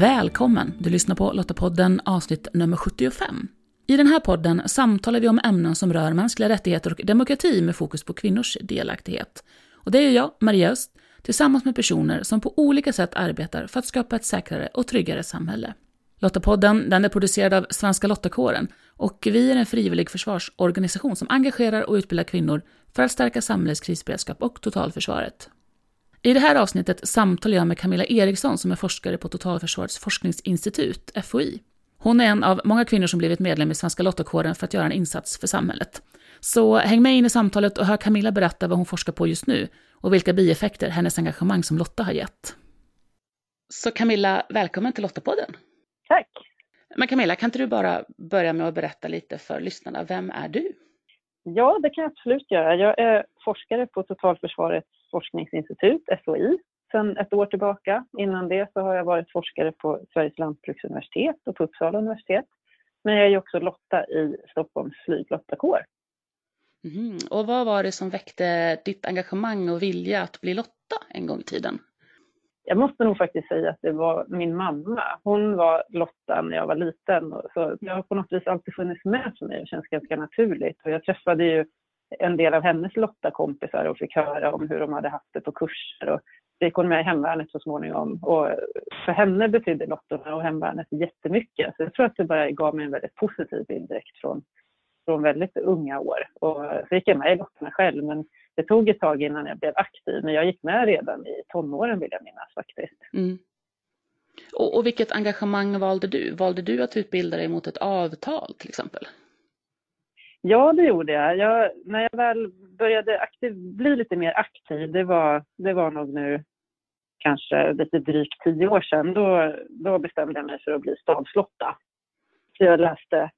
Välkommen! Du lyssnar på Lottapodden avsnitt nummer 75. I den här podden samtalar vi om ämnen som rör mänskliga rättigheter och demokrati med fokus på kvinnors delaktighet. Och det är jag, Maria Öst, tillsammans med personer som på olika sätt arbetar för att skapa ett säkrare och tryggare samhälle. Lottapodden den är producerad av Svenska Lottakåren och vi är en frivillig försvarsorganisation som engagerar och utbildar kvinnor för att stärka samhällets krisberedskap och totalförsvaret. I det här avsnittet samtalar jag med Camilla Eriksson som är forskare på Totalförsvarets forskningsinstitut, FOI. Hon är en av många kvinnor som blivit medlem i Svenska Lottakåren för att göra en insats för samhället. Så häng med in i samtalet och hör Camilla berätta vad hon forskar på just nu och vilka bieffekter hennes engagemang som Lotta har gett. Så Camilla, välkommen till Lottapodden. Tack. Men Camilla, kan inte du bara börja med att berätta lite för lyssnarna, vem är du? Ja, det kan jag absolut göra. Jag är forskare på Totalförsvarets forskningsinstitut, SOI, sedan ett år tillbaka. Innan det så har jag varit forskare på Sveriges lantbruksuniversitet och på Uppsala universitet. Men jag är också Lotta i Stockholms flyglottakår. Mm. Och vad var det som väckte ditt engagemang och vilja att bli Lotta en gång i tiden? Jag måste nog faktiskt säga att det var min mamma. Hon var Lotta när jag var liten. Så det har på något vis alltid funnits med för mig och känns ganska naturligt. Och jag träffade ju en del av hennes Lotta-kompisar och fick höra om hur de hade haft det på kurser. Och så gick hon med i hemvärnet så småningom. Och för henne betydde Lottorna och hemvärnet jättemycket. Så jag tror att det bara gav mig en väldigt positiv bild direkt från, från väldigt unga år. Och så gick jag med i Lottorna själv, men det tog ett tag innan jag blev aktiv. Men jag gick med redan i tonåren vill jag minnas faktiskt. Mm. Och, och vilket engagemang valde du? Valde du att utbilda dig mot ett avtal till exempel? Ja, det gjorde jag. jag. när jag väl började aktiv, bli lite mer aktiv, det var, det var nog nu kanske lite drygt tio år sedan, då, då bestämde jag mig för att bli stabslotta. Så jag läste,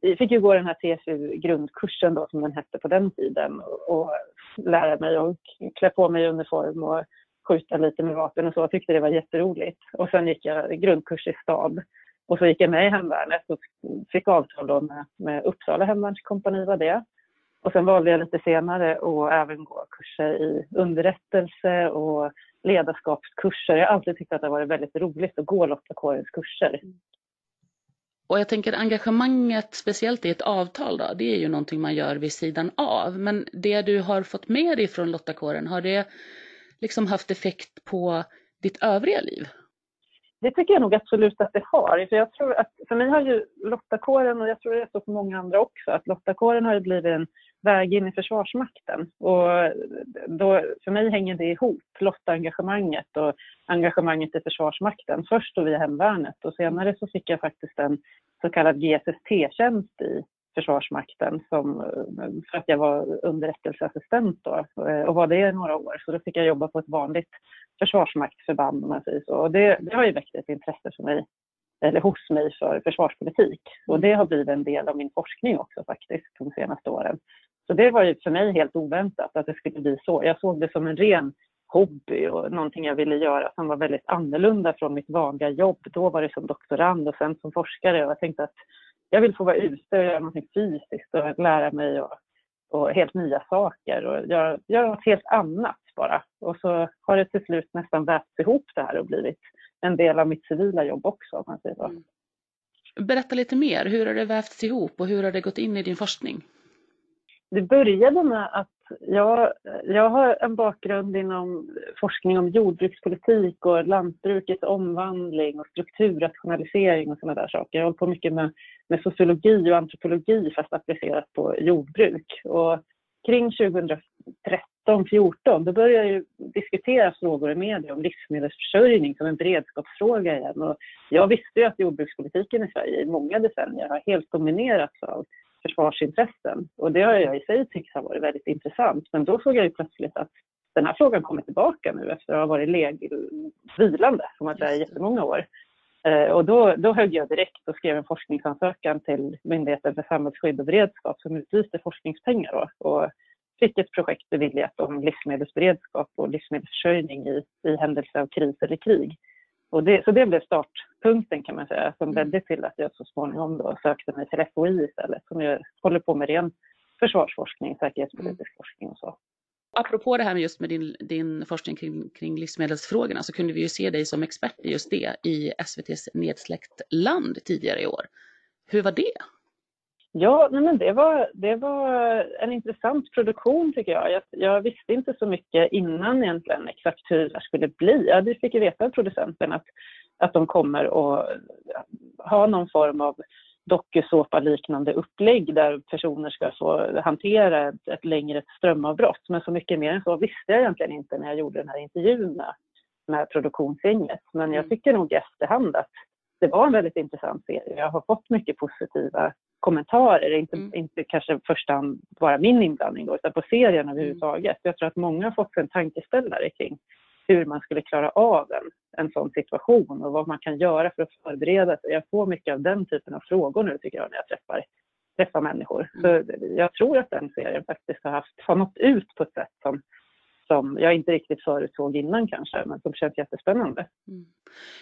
jag fick ju gå den här TSU grundkursen då som den hette på den tiden och, och lära mig och klä på mig uniform och skjuta lite med vapen och så. Jag tyckte det var jätteroligt. Och sen gick jag grundkurs i stab och så gick jag med i hemvärnet och fick avtal då med, med Uppsala hemvärnskompani var det. Och sen valde jag lite senare att även gå kurser i underrättelse och ledarskapskurser. Jag har alltid tyckt att det har varit väldigt roligt att gå Lottakårens kurser. Och jag tänker engagemanget, speciellt i ett avtal då, det är ju någonting man gör vid sidan av. Men det du har fått med dig från Lottakåren, har det liksom haft effekt på ditt övriga liv? Det tycker jag nog absolut att det har. För, jag tror att, för mig har ju Lottakåren, och jag tror det är så för många andra också, att Lottakåren har ju blivit en väg in i Försvarsmakten. Och då, för mig hänger det ihop, Lottaengagemanget och engagemanget i Försvarsmakten. Först då via Hemvärnet och senare så fick jag faktiskt en så kallad GSST-tjänst i Försvarsmakten som, eh, för att jag var underrättelseassistent då eh, och var det i några år. Så då fick jag jobba på ett vanligt försvarsmaktsförband om man säger så. Och det, det har ju väckt ett intresse för mig, eller hos mig för försvarspolitik. Och det har blivit en del av min forskning också faktiskt de senaste åren. Så det var ju för mig helt oväntat att det skulle bli så. Jag såg det som en ren hobby och någonting jag ville göra som var väldigt annorlunda från mitt vanliga jobb. Då var det som doktorand och sen som forskare. Och jag tänkte att jag vill få vara ute och göra något fysiskt och lära mig och, och helt nya saker och göra, göra något helt annat bara. Och så har det till slut nästan vävts ihop det här och blivit en del av mitt civila jobb också om man säger så. Mm. Berätta lite mer, hur har det vävts ihop och hur har det gått in i din forskning? Det började med att jag, jag har en bakgrund inom forskning om jordbrukspolitik och lantbrukets omvandling och strukturrationalisering och sådana där saker. Jag har hållit på mycket med, med sociologi och antropologi fast applicerat på jordbruk. Och kring 2013 14 då började ju diskuteras frågor i media om livsmedelsförsörjning som en beredskapsfråga igen. Och jag visste ju att jordbrukspolitiken i Sverige i många decennier har helt dominerats av försvarsintressen. Och det har jag i sig tyckt har varit väldigt intressant. Men då såg jag ju plötsligt att den här frågan kommer tillbaka nu efter att ha varit leg vilande, som att säga, i jättemånga år. Eh, och då, då högg jag direkt och skrev en forskningsansökan till Myndigheten för samhällsskydd och beredskap som utlyste forskningspengar då, och fick ett projekt beviljat om livsmedelsberedskap och livsmedelsförsörjning i, i händelse av kris eller krig. Och det, så det blev startpunkten kan man säga som ledde till att jag så småningom då sökte mig till FOI istället som jag håller på med ren försvarsforskning, säkerhetspolitisk mm. forskning och så. Apropå det här med just med din, din forskning kring, kring livsmedelsfrågorna så kunde vi ju se dig som expert i just det i SVTs Nedsläckt land tidigare i år. Hur var det? Ja, nej men det, var, det var en intressant produktion tycker jag. jag. jag. visste inte så mycket innan egentligen exakt hur det skulle bli. Jag fick ju veta av producenten att, att de kommer att ha någon form av dokusåpa-liknande upplägg där personer ska få hantera ett, ett längre strömavbrott. Men så mycket mer än så visste jag egentligen inte när jag gjorde den här intervjun med, med produktionsgänget. Men jag mm. tycker nog i efterhand att det var en väldigt intressant serie. Jag har fått mycket positiva kommentarer, inte, mm. inte kanske första hand bara min inblandning då, utan på serien överhuvudtaget. Jag tror att många har fått en tankeställare kring hur man skulle klara av en, en sån situation och vad man kan göra för att förbereda sig. Jag får mycket av den typen av frågor nu tycker jag när jag träffar, träffar människor. Mm. Så jag tror att den serien faktiskt har, haft, har nått ut på ett sätt som, som jag inte riktigt förutsåg innan kanske, men som känns jättespännande. Mm.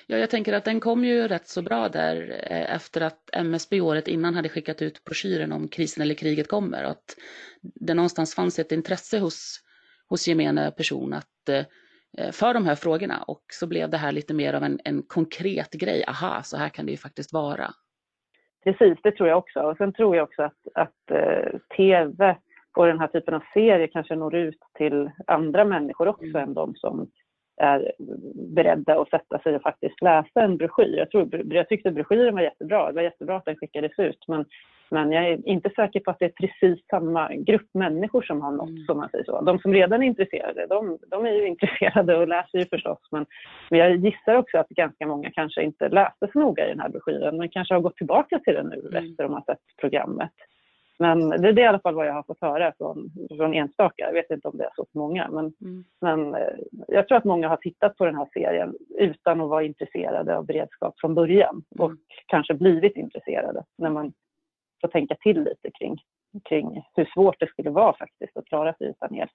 Ja, jag tänker att den kom ju rätt så bra där eh, efter att MSB året innan hade skickat ut broschyren om krisen eller kriget kommer och att det någonstans fanns ett intresse hos, hos gemene person att eh, för de här frågorna och så blev det här lite mer av en, en konkret grej. Aha, så här kan det ju faktiskt vara. Precis, det tror jag också. Och sen tror jag också att, att eh, tv och den här typen av serier kanske når ut till andra människor också mm. än de som är beredda att sätta sig och faktiskt läsa en broschyr. Jag, tror, jag tyckte broschyren var jättebra. Det var jättebra att den skickades ut. Men men jag är inte säker på att det är precis samma grupp människor som har nått, mm. som man säger så. De som redan är intresserade, de, de, är ju intresserade och läser ju förstås. Men, men jag gissar också att ganska många kanske inte läste så noga i den här broschyren, men kanske har gått tillbaka till den nu mm. efter de har sett programmet. Men det, det är i alla fall vad jag har fått höra från, från enstaka. Jag vet inte om det är så många. Men, mm. men eh, jag tror att många har tittat på den här serien utan att vara intresserade av beredskap från början. Mm. Och kanske blivit intresserade när man få tänka till lite kring, kring hur svårt det skulle vara faktiskt att klara sig utan el.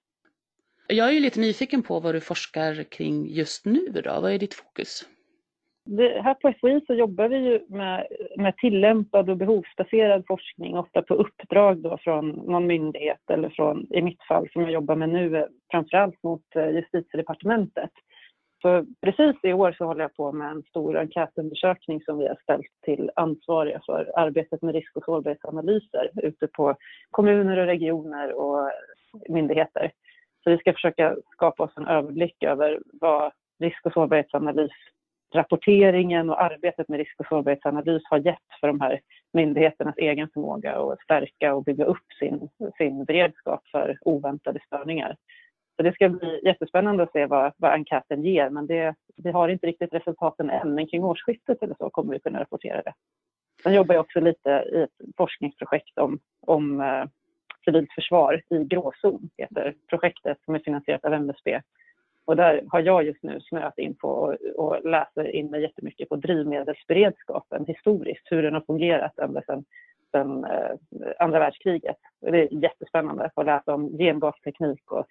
Jag är lite nyfiken på vad du forskar kring just nu då. Vad är ditt fokus? Det, här på FOI så jobbar vi ju med, med tillämpad och behovsbaserad forskning, ofta på uppdrag då från någon myndighet eller från, i mitt fall som jag jobbar med nu, framförallt mot eh, justitiedepartementet. Så precis i år så håller jag på med en stor enkätundersökning som vi har ställt till ansvariga för arbetet med risk och sårbarhetsanalyser ute på kommuner och regioner och myndigheter. Så vi ska försöka skapa oss en överblick över vad risk och sårbarhetsanalys rapporteringen och arbetet med risk och sårbarhetsanalys har gett för de här myndigheternas egen förmåga att stärka och bygga upp sin, sin beredskap för oväntade störningar. Så det ska bli jättespännande att se vad, vad enkäten ger, men det, vi har inte riktigt resultaten än, men kring årsskiftet eller så kommer vi kunna rapportera det. Sen jobbar jag också lite i ett forskningsprojekt om, om eh, civilt försvar i gråzon, heter projektet som är finansierat av MSB. Och där har jag just nu snöat in på och, och läser in mig jättemycket på drivmedelsberedskapen historiskt, hur den har fungerat ända sedan sedan eh, andra världskriget. Det är jättespännande att läsa om gengasteknik och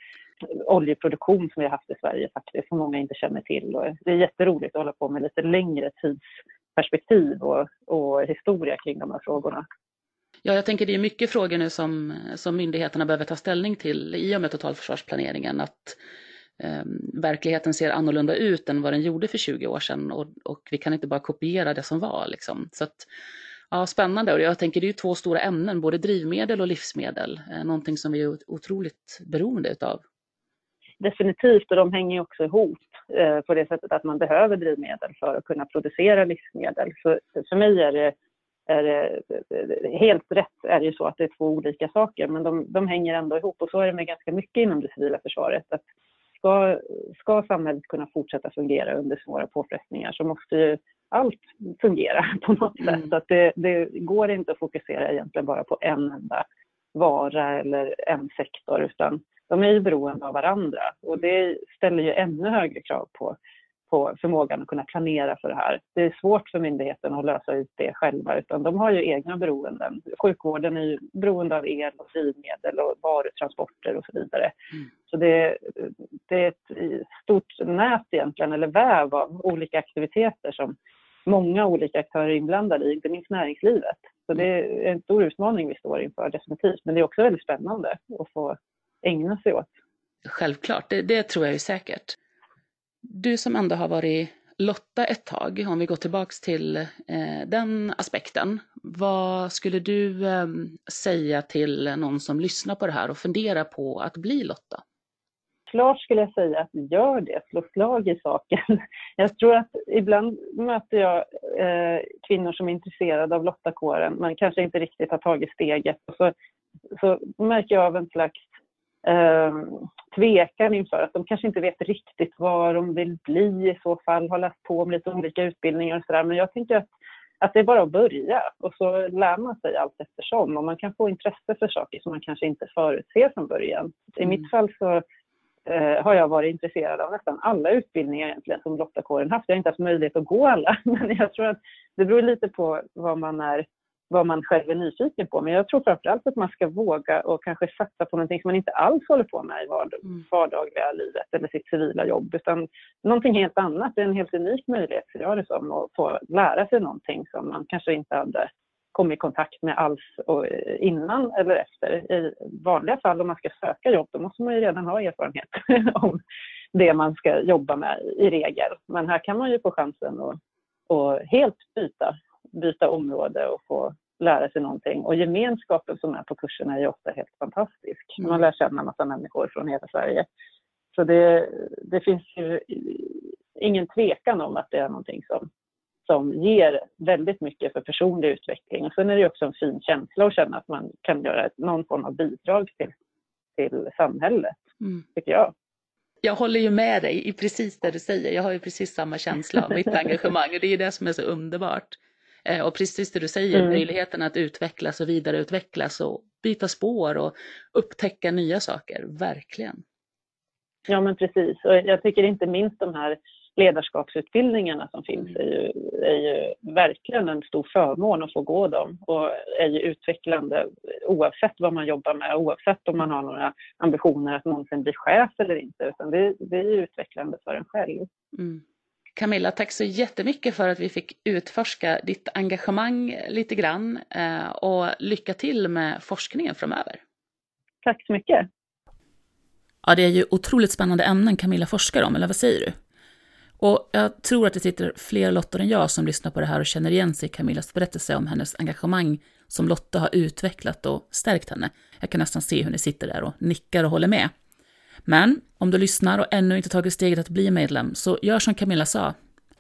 oljeproduktion som vi har haft i Sverige faktiskt, som många inte känner till. Och det är jätteroligt att hålla på med lite längre tidsperspektiv och, och historia kring de här frågorna. Ja, jag tänker det är mycket frågor nu som, som myndigheterna behöver ta ställning till i och med totalförsvarsplaneringen. Att eh, verkligheten ser annorlunda ut än vad den gjorde för 20 år sedan och, och vi kan inte bara kopiera det som var. Liksom. Så att, Ja, spännande. Och jag tänker det är ju två stora ämnen, både drivmedel och livsmedel. Eh, någonting som vi är otroligt beroende utav. Definitivt, och de hänger också ihop eh, på det sättet att man behöver drivmedel för att kunna producera livsmedel. För, för mig är det, är det, helt rätt är det ju så att det är två olika saker, men de, de hänger ändå ihop. Och så är det med ganska mycket inom det civila försvaret. Att ska, ska samhället kunna fortsätta fungera under svåra påfrestningar så måste ju allt fungera på något mm. sätt. Så att det, det, går inte att fokusera egentligen bara på en enda vara eller en sektor utan de är ju beroende av varandra och det ställer ju ännu högre krav på, på förmågan att kunna planera för det här. Det är svårt för myndigheten att lösa ut det själva utan de har ju egna beroenden. Sjukvården är ju beroende av el och drivmedel och varutransporter och så vidare. Mm. Så det, det är ett stort nät egentligen, eller väv av olika aktiviteter som många olika aktörer inblandade i, inte minst näringslivet. Så det är en stor utmaning vi står inför definitivt, men det är också väldigt spännande att få ägna sig åt. självklart, det, det tror jag ju säkert. Du som ändå har varit Lotta ett tag, om vi går tillbaks till eh, den aspekten. Vad skulle du eh, säga till någon som lyssnar på det här och funderar på att bli Lotta? Klart skulle jag säga att gör det, slå slag i saken. Jag tror att ibland möter jag eh, kvinnor som är intresserade av Lottakåren men kanske inte riktigt har tagit steget. Och så, så märker jag av en slags eh, tvekan inför att de kanske inte vet riktigt vad de vill bli i så fall, har läst på om lite olika utbildningar och sådär. Men jag tänker att, att det är bara att börja och så lär man sig allt eftersom och man kan få intresse för saker som man kanske inte förutser från början. I mitt fall så eh, har jag varit intresserad av nästan alla utbildningar egentligen som Lottakåren haft. Jag har inte haft möjlighet att gå alla, men jag tror att det beror lite på vad man är vad man själv är nyfiken på. Men jag tror framförallt att man ska våga och kanske satsa på någonting som man inte alls håller på med i mm. vardagliga livet eller sitt civila jobb, utan någonting helt annat. Det är en helt unik möjlighet, för jag det som, att få lära sig någonting som man kanske inte hade kommit i kontakt med alls innan eller efter. I vanliga fall om man ska söka jobb, då måste man ju redan ha erfarenhet om det man ska jobba med i regel. Men här kan man ju få chansen att, att helt byta, byta område och få lära sig någonting. Och gemenskapen som är på kurserna är ofta helt fantastisk. Mm. Man lär känna en massa människor från hela Sverige. Så det, det finns ju ingen tvekan om att det är någonting som, som ger väldigt mycket för personlig utveckling. Och sen är det också en fin känsla att känna att man kan göra någon form av bidrag till, till samhället, mm. tycker jag. Jag håller ju med dig i precis det du säger. Jag har ju precis samma känsla av mitt engagemang och det är det som är så underbart. Eh, och precis det du säger, mm. möjligheten att utvecklas och vidareutvecklas och byta spår och upptäcka nya saker, verkligen. Ja men precis, och jag tycker inte minst de här ledarskapsutbildningarna som finns mm. är ju, är ju verkligen en stor förmån att få gå dem och är ju utvecklande oavsett vad man jobbar med, oavsett om man har några ambitioner att någonsin bli chef eller inte, utan det, det är ju utvecklande för en själv. Mm. Camilla, tack så jättemycket för att vi fick utforska ditt engagemang lite grann eh, och lycka till med forskningen framöver. Tack så mycket. Ja, det är ju otroligt spännande ämnen Camilla forskar om, eller vad säger du? Och jag tror att det sitter fler Lottor än jag som lyssnar på det här och känner igen sig i Camillas berättelse om hennes engagemang som Lotta har utvecklat och stärkt henne. Jag kan nästan se hur ni sitter där och nickar och håller med. Men om du lyssnar och ännu inte tagit steget att bli medlem, så gör som Camilla sa.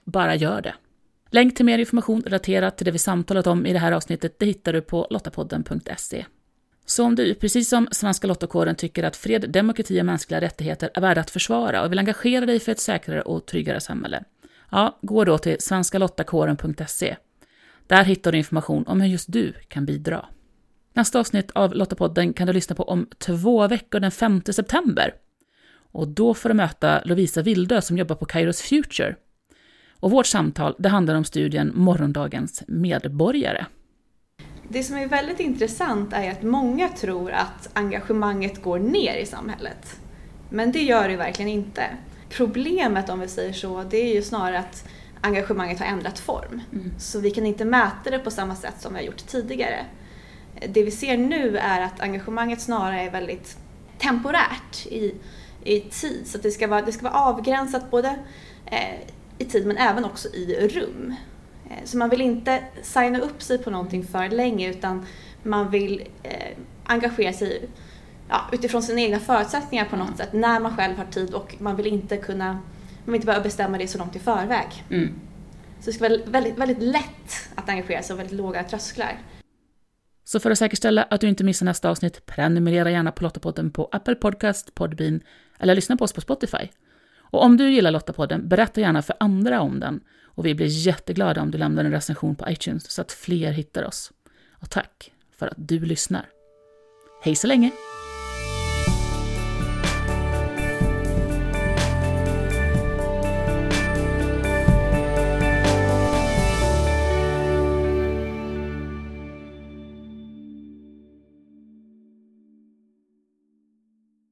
Bara gör det. Länk till mer information relaterat till det vi samtalat om i det här avsnittet det hittar du på lottapodden.se. Så om du, precis som Svenska Lottakåren, tycker att fred, demokrati och mänskliga rättigheter är värda att försvara och vill engagera dig för ett säkrare och tryggare samhälle, ja, gå då till svenskalottakåren.se. Där hittar du information om hur just du kan bidra. Nästa avsnitt av Lottapodden kan du lyssna på om två veckor den 5 september. Och då får du möta Lovisa Vildö som jobbar på Kairos Future. Och vårt samtal det handlar om studien Morgondagens medborgare. Det som är väldigt intressant är att många tror att engagemanget går ner i samhället. Men det gör det verkligen inte. Problemet om vi säger så, det är ju snarare att engagemanget har ändrat form. Mm. Så vi kan inte mäta det på samma sätt som vi har gjort tidigare. Det vi ser nu är att engagemanget snarare är väldigt temporärt i i tid. Så det ska vara, det ska vara avgränsat både eh, i tid men även också i rum. Eh, så man vill inte signa upp sig på någonting för länge utan man vill eh, engagera sig ja, utifrån sina egna förutsättningar på något sätt när man själv har tid och man vill inte kunna, man vill inte behöva bestämma det så långt i förväg. Mm. Så det ska vara väldigt, väldigt lätt att engagera sig och väldigt låga trösklar. Så för att säkerställa att du inte missar nästa avsnitt, prenumerera gärna på Lottapodden på Apple Podcast, Podbean eller lyssna på oss på Spotify. Och om du gillar Lottapodden, berätta gärna för andra om den. Och vi blir jätteglada om du lämnar en recension på iTunes så att fler hittar oss. Och tack för att du lyssnar. Hej så länge!